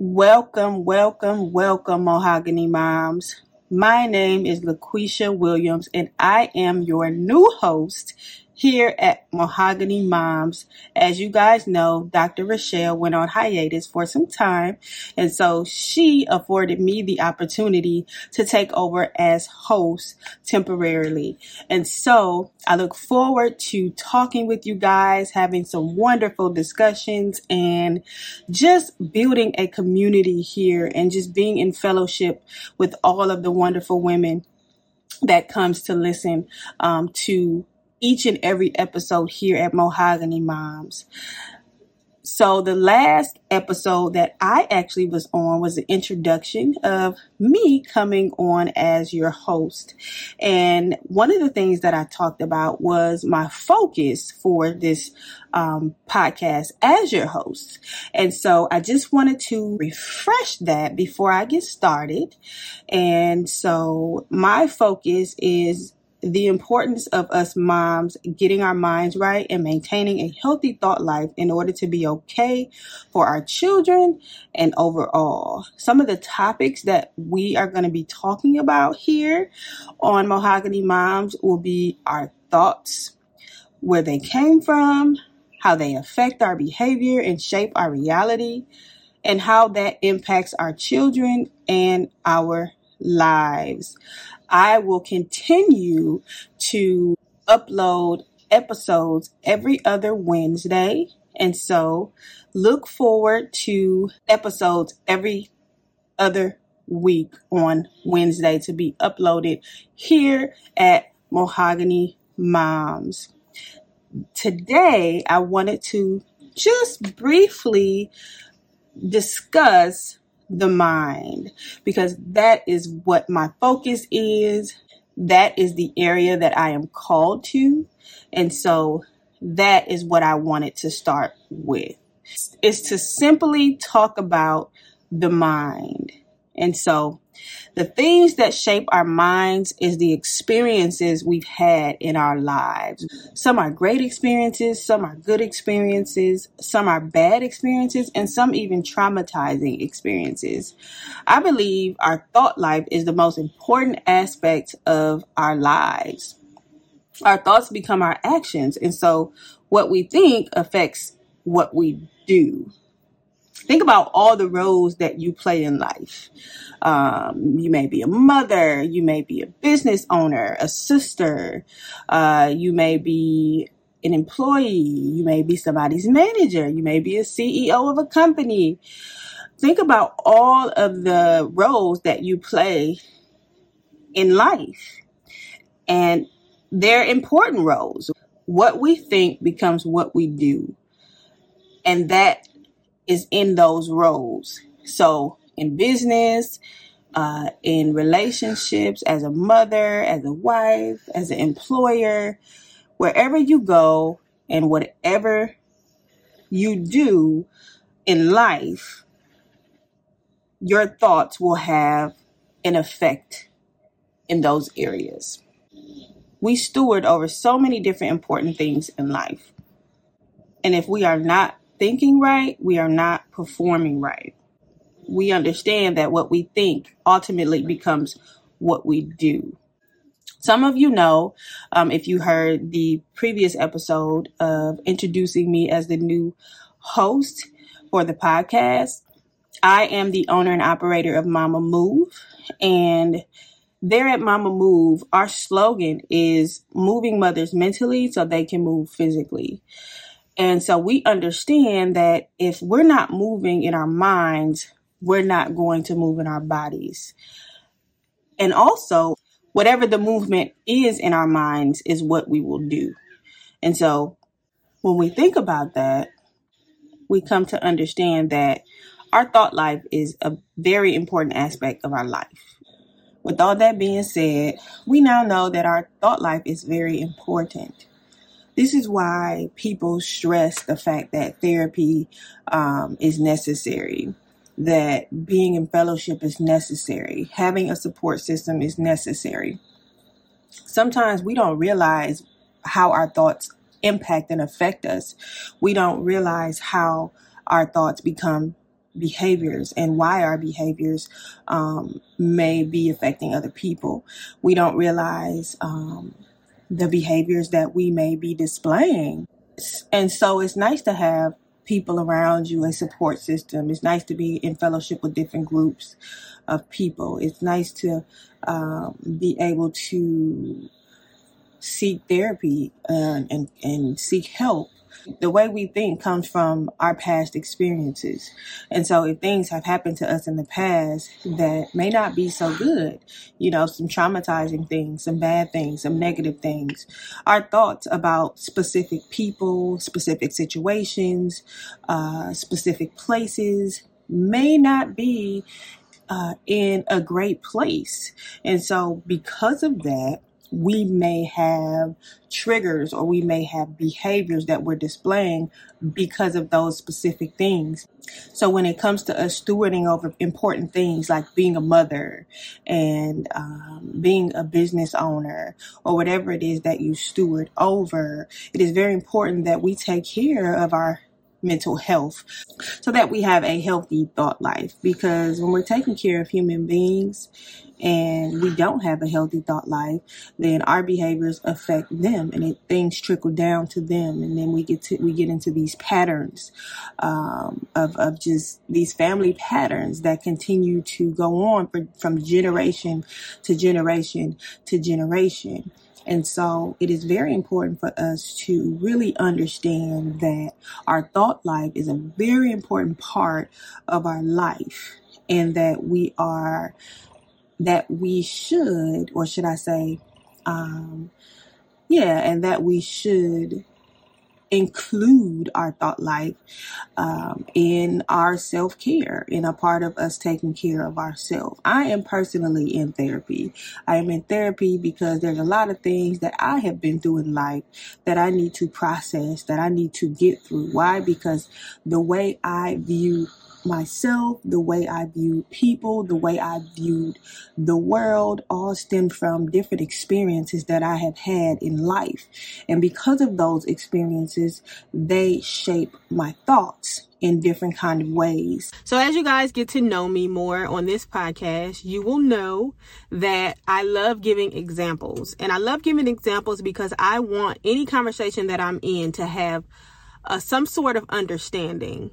Welcome, welcome, welcome, Mahogany Moms. My name is LaQuisha Williams, and I am your new host here at Mahogany Moms. As you guys know, Dr. Rochelle went on hiatus for some time, and so she afforded me the opportunity to take over as host temporarily. And so I look forward to talking with you guys, having some wonderful discussions, and just building a community here and just being in fellowship with all of the wonderful women that comes to listen um, to each and every episode here at Mahogany Moms. So the last episode that I actually was on was the introduction of me coming on as your host. And one of the things that I talked about was my focus for this um, podcast as your host. And so I just wanted to refresh that before I get started. And so my focus is the importance of us moms getting our minds right and maintaining a healthy thought life in order to be okay for our children and overall. Some of the topics that we are going to be talking about here on Mahogany Moms will be our thoughts, where they came from, how they affect our behavior and shape our reality, and how that impacts our children and our lives. I will continue to upload episodes every other Wednesday. And so look forward to episodes every other week on Wednesday to be uploaded here at Mahogany Moms. Today, I wanted to just briefly discuss the mind because that is what my focus is. That is the area that I am called to. And so that is what I wanted to start with is to simply talk about the mind. And so the things that shape our minds is the experiences we've had in our lives. Some are great experiences, some are good experiences, some are bad experiences, and some even traumatizing experiences. I believe our thought life is the most important aspect of our lives. Our thoughts become our actions, and so what we think affects what we do. Think about all the roles that you play in life. Um, you may be a mother, you may be a business owner, a sister, uh, you may be an employee, you may be somebody's manager, you may be a CEO of a company. Think about all of the roles that you play in life. And they're important roles. What we think becomes what we do. And that is in those roles. So in business, uh, in relationships, as a mother, as a wife, as an employer, wherever you go and whatever you do in life, your thoughts will have an effect in those areas. We steward over so many different important things in life. And if we are not thinking right, we are not performing right. We understand that what we think ultimately becomes what we do. Some of you know, um, if you heard the previous episode of introducing me as the new host for the podcast, I am the owner and operator of Mama Move. And there at Mama Move, our slogan is moving mothers mentally so they can move physically. And so we understand that if we're not moving in our minds, we're not going to move in our bodies. And also, whatever the movement is in our minds is what we will do. And so when we think about that, we come to understand that our thought life is a very important aspect of our life. With all that being said, we now know that our thought life is very important. This is why people stress the fact that therapy um, is necessary, that being in fellowship is necessary, having a support system is necessary. Sometimes we don't realize how our thoughts impact and affect us. We don't realize how our thoughts become behaviors and why our behaviors um, may be affecting other people. We don't realize um, the behaviors that we may be displaying. And so it's nice to have people around you, a support system. It's nice to be in fellowship with different groups of people. It's nice to um, be able to seek therapy and, and, and seek help the way we think comes from our past experiences. And so if things have happened to us in the past that may not be so good, you know, some traumatizing things, some bad things, some negative things, our thoughts about specific people, specific situations, uh, specific places may not be uh, in a great place. And so because of that, we may have triggers or we may have behaviors that we're displaying because of those specific things. So when it comes to us stewarding over important things like being a mother and um, being a business owner or whatever it is that you steward over, it is very important that we take care of our mental health so that we have a healthy thought life because when we're taking care of human beings and we don't have a healthy thought life, then our behaviors affect them and it, things trickle down to them. And then we get to, we get into these patterns, um, of, of just these family patterns that continue to go on for, from generation to generation to generation. And so it is very important for us to really understand that our thought life is a very important part of our life and that we are that we should, or should I say, um, yeah, and that we should include our thought life um, in our self care, in a part of us taking care of ourselves. I am personally in therapy. I am in therapy because there's a lot of things that I have been through in life that I need to process, that I need to get through. Why? Because the way I view myself, the way I viewed people, the way I viewed the world, all stem from different experiences that I have had in life. And because of those experiences, they shape my thoughts in different kind of ways. So as you guys get to know me more on this podcast, you will know that I love giving examples. And I love giving examples because I want any conversation that I'm in to have uh, some sort of understanding.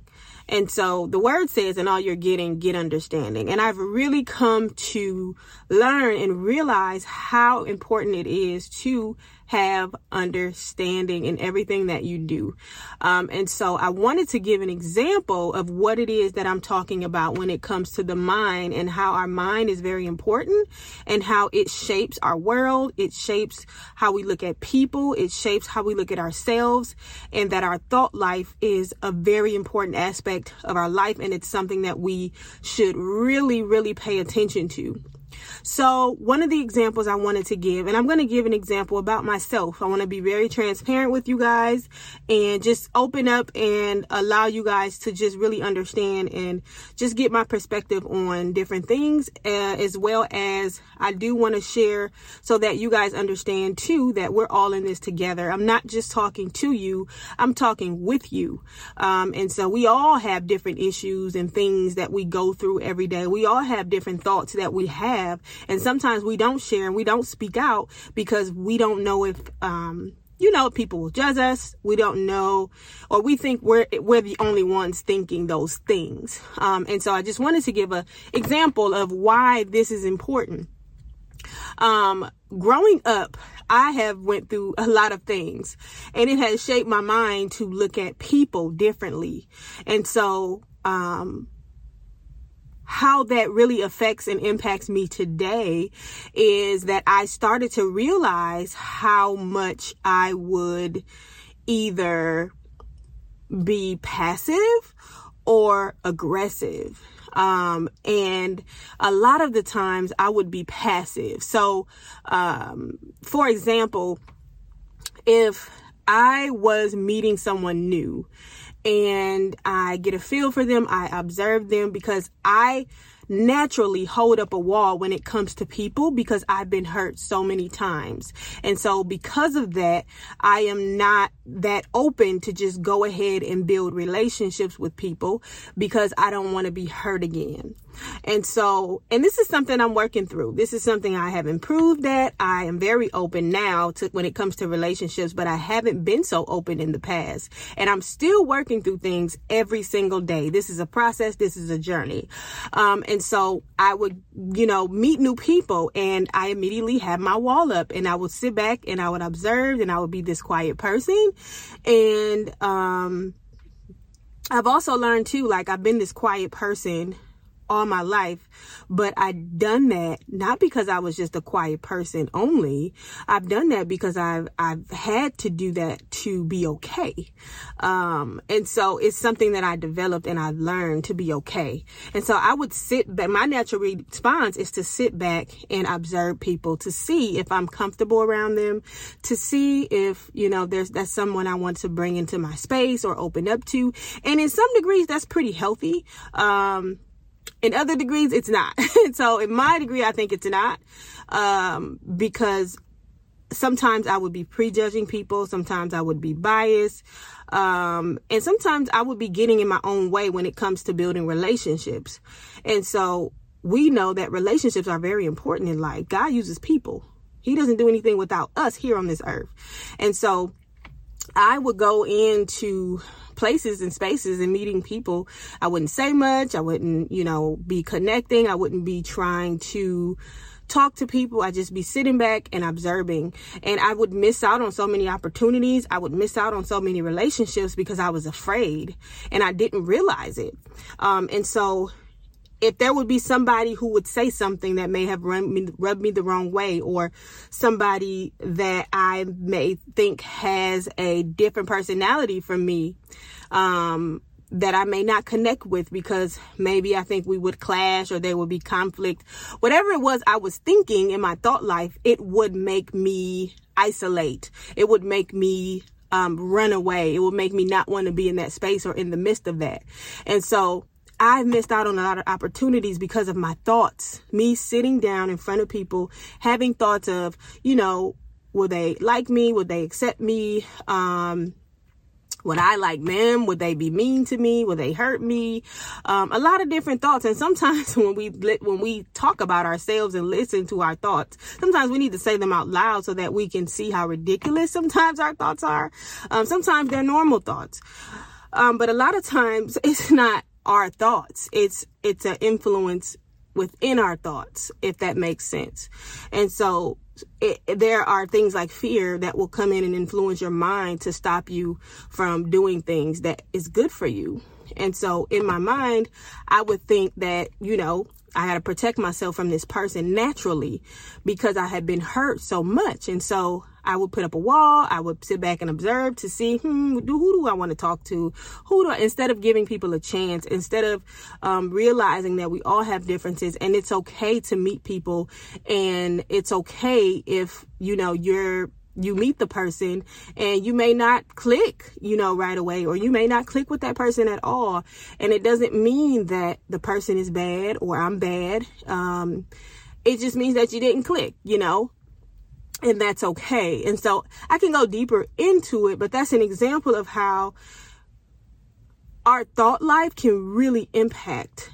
And so the word says, and all your getting, get understanding. And I've really come to learn and realize how important it is to have understanding in everything that you do. Um, and so I wanted to give an example of what it is that I'm talking about when it comes to the mind and how our mind is very important and how it shapes our world. It shapes how we look at people. It shapes how we look at ourselves and that our thought life is a very important aspect of our life. And it's something that we should really, really pay attention to. So, one of the examples I wanted to give, and I'm going to give an example about myself. I want to be very transparent with you guys and just open up and allow you guys to just really understand and just get my perspective on different things, uh, as well as I do want to share so that you guys understand too that we're all in this together. I'm not just talking to you, I'm talking with you. Um, and so, we all have different issues and things that we go through every day. We all have different thoughts that we have have. And sometimes we don't share and we don't speak out because we don't know if, um, you know, people will judge us. We don't know, or we think we're we're the only ones thinking those things. Um, and so I just wanted to give a example of why this is important. Um, growing up, I have went through a lot of things, and it has shaped my mind to look at people differently. And so, um, how that really affects and impacts me today is that I started to realize how much I would either be passive or aggressive. Um, and a lot of the times I would be passive. So, um, for example, if I was meeting someone new and I get a feel for them. I observe them because I naturally hold up a wall when it comes to people because I've been hurt so many times. And so because of that, I am not that open to just go ahead and build relationships with people because I don't want to be hurt again. And so, and this is something I'm working through. This is something I have improved at. I am very open now to when it comes to relationships, but I haven't been so open in the past. And I'm still working through things every single day. This is a process. This is a journey. Um, and so I would, you know, meet new people and I immediately have my wall up and I would sit back and I would observe and I would be this quiet person. And, um, I've also learned too, like I've been this quiet person all my life, but I done that not because I was just a quiet person only. I've done that because I've I've had to do that to be okay. Um, and so it's something that I developed and I learned to be okay. And so I would sit back. My natural response is to sit back and observe people to see if I'm comfortable around them, to see if you know there's that's someone I want to bring into my space or open up to. And in some degrees, that's pretty healthy. Um, in other degrees, it's not. so in my degree, I think it's not. Um, because sometimes I would be prejudging people. Sometimes I would be biased. Um, and sometimes I would be getting in my own way when it comes to building relationships. And so we know that relationships are very important in life. God uses people. He doesn't do anything without us here on this earth. And so I would go into places and spaces and meeting people. I wouldn't say much. I wouldn't, you know, be connecting. I wouldn't be trying to talk to people. I'd just be sitting back and observing. And I would miss out on so many opportunities. I would miss out on so many relationships because I was afraid and I didn't realize it. Um, and so if there would be somebody who would say something that may have run me, rubbed me the wrong way or somebody that I may think has a different personality from me, um, that I may not connect with because maybe I think we would clash or there would be conflict. Whatever it was I was thinking in my thought life, it would make me isolate. It would make me um, run away. It would make me not want to be in that space or in the midst of that. And so I've missed out on a lot of opportunities because of my thoughts. Me sitting down in front of people, having thoughts of, you know, will they like me? Would they accept me? Um, would I like them? Would they be mean to me? Would they hurt me? Um, a lot of different thoughts. And sometimes when we when we talk about ourselves and listen to our thoughts, sometimes we need to say them out loud so that we can see how ridiculous sometimes our thoughts are. Um, sometimes they're normal thoughts. Um, but a lot of times it's not our thoughts. It's it's an influence within our thoughts, if that makes sense. And so it, there are things like fear that will come in and influence your mind to stop you from doing things that is good for you. And so in my mind, I would think that, you know, I had to protect myself from this person naturally because I had been hurt so much. And so I would put up a wall. I would sit back and observe to see, hmm, who do I want to talk to? Who do I, instead of giving people a chance, instead of um, realizing that we all have differences and it's okay to meet people and it's okay if, you know, you're you meet the person and you may not click, you know, right away, or you may not click with that person at all. And it doesn't mean that the person is bad or I'm bad. Um, it just means that you didn't click, you know and that's okay. And so I can go deeper into it, but that's an example of how our thought life can really impact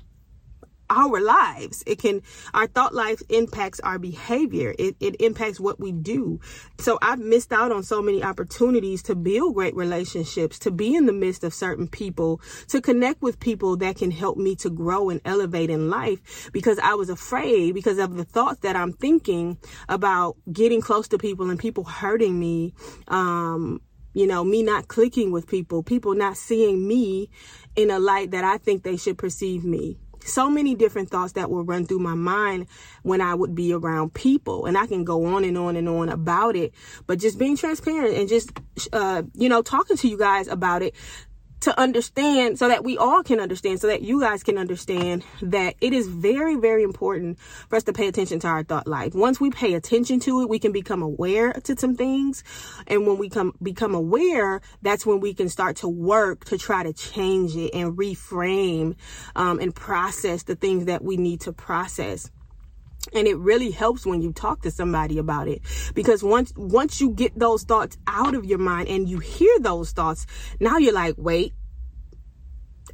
our lives. It can, our thought life impacts our behavior. It, it impacts what we do. So I've missed out on so many opportunities to build great relationships, to be in the midst of certain people, to connect with people that can help me to grow and elevate in life because I was afraid because of the thoughts that I'm thinking about getting close to people and people hurting me. Um, you know, me not clicking with people, people not seeing me in a light that I think they should perceive me so many different thoughts that will run through my mind when I would be around people. And I can go on and on and on about it, but just being transparent and just, uh, you know, talking to you guys about it to understand so that we all can understand so that you guys can understand that it is very very important for us to pay attention to our thought life. Once we pay attention to it we can become aware to some things. And when we come become aware that's when we can start to work to try to change it and reframe um, and process the things that we need to process and it really helps when you talk to somebody about it because once once you get those thoughts out of your mind and you hear those thoughts now you're like wait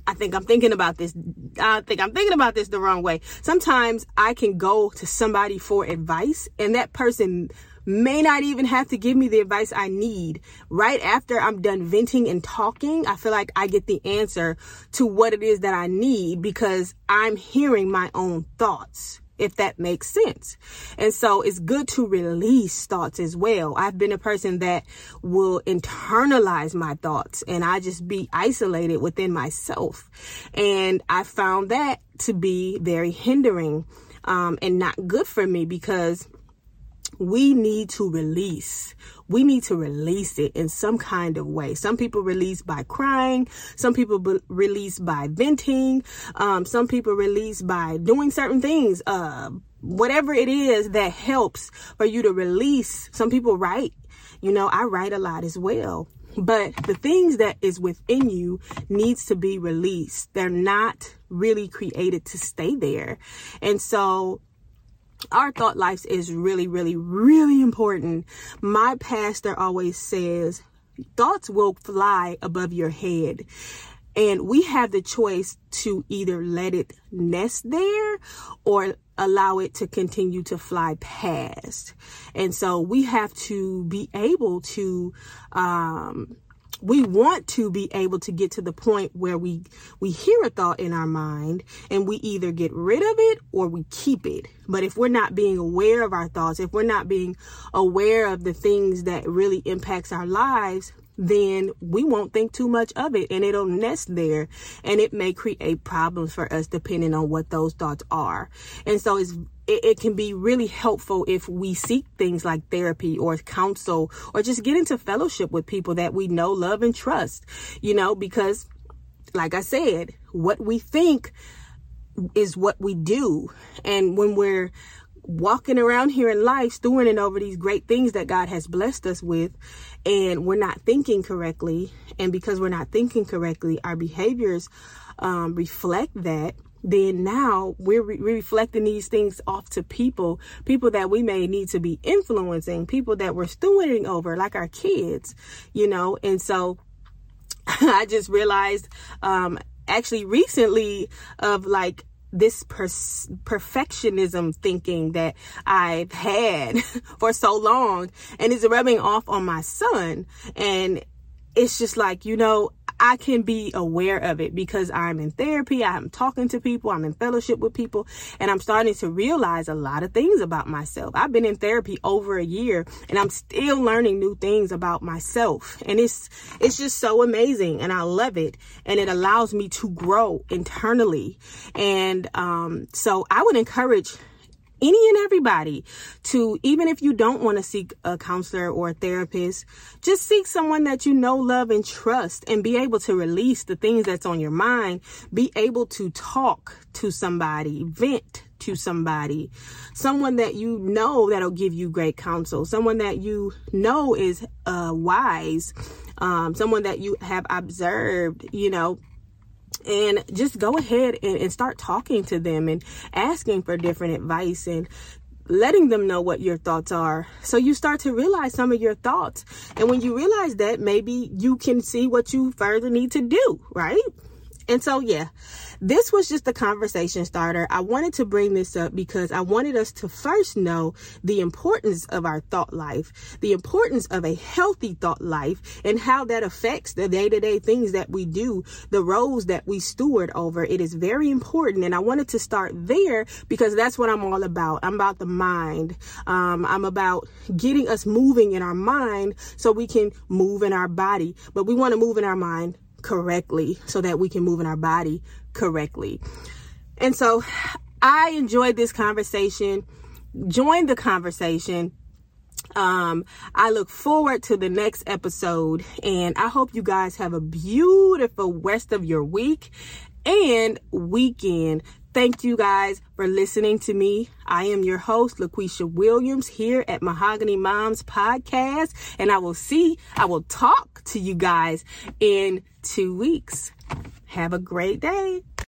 I think I'm thinking about this. I think I'm thinking about this the wrong way. Sometimes I can go to somebody for advice and that person may not even have to give me the advice I need. Right after I'm done venting and talking, I feel like I get the answer to what it is that I need because I'm hearing my own thoughts if that makes sense. And so it's good to release thoughts as well. I've been a person that will internalize my thoughts and I just be isolated within myself. And I found that to be very hindering um, and not good for me because we need to release. We need to release it in some kind of way. Some people release by crying. Some people be- release by venting. Um, some people release by doing certain things. Uh, whatever it is that helps for you to release. Some people write. You know, I write a lot as well. But the things that is within you needs to be released. They're not really created to stay there. And so our thought life is really, really, really important. My pastor always says thoughts will fly above your head. And we have the choice to either let it nest there or allow it to continue to fly past. And so we have to be able to, um, we want to be able to get to the point where we we hear a thought in our mind and we either get rid of it or we keep it. But if we're not being aware of our thoughts if we're not being aware of the things that really impacts our lives then we won't think too much of it and it'll nest there and it may create problems for us depending on what those thoughts are. And so it's it, it, can be really helpful if we seek things like therapy or counsel or just get into fellowship with people that we know, love, and trust, you know, because like I said, what we think is what we do. And when we're walking around here in life, stewarding over these great things that God has blessed us with, and we're not thinking correctly, and because we're not thinking correctly, our behaviors um, reflect that then now we're re- reflecting these things off to people, people that we may need to be influencing, people that we're stewarding over, like our kids, you know. And so I just realized, um, actually recently of like this per- perfectionism thinking that I've had for so long and it's rubbing off on my son. And it's just like, you know, I can be aware of it because I'm in therapy, I'm talking to people, I'm in fellowship with people, and I'm starting to realize a lot of things about myself. I've been in therapy over a year and I'm still learning new things about myself. And it's it's just so amazing and I love it. And it allows me to grow internally. And um, so I would encourage any and everybody to even if you don't want to seek a counselor or a therapist just seek someone that you know love and trust and be able to release the things that's on your mind. Be able to talk to somebody vent to somebody someone that you know that'll give you great counsel someone that you know is uh, wise um, someone that you have observed you know and just go ahead and, and start talking to them and asking for different advice and letting them know what your thoughts are. So you start to realize some of your thoughts. And when you realize that, maybe you can see what you further need to do, right? And so, yeah, this was just a conversation starter. I wanted to bring this up because I wanted us to first know the importance of our thought life, the importance of a healthy thought life, and how that affects the day to day things that we do, the roles that we steward over. It is very important. And I wanted to start there because that's what I'm all about. I'm about the mind. Um, I'm about getting us moving in our mind so we can move in our body. But we want to move in our mind correctly so that we can move in our body correctly. And so I enjoyed this conversation. Join the conversation Um, I look forward to the next episode and I hope you guys have a beautiful rest of your week and weekend. Thank you guys for listening to me. I am your host, LaQuisha Williams, here at Mahogany Moms Podcast, and I will see, I will talk to you guys in two weeks. Have a great day.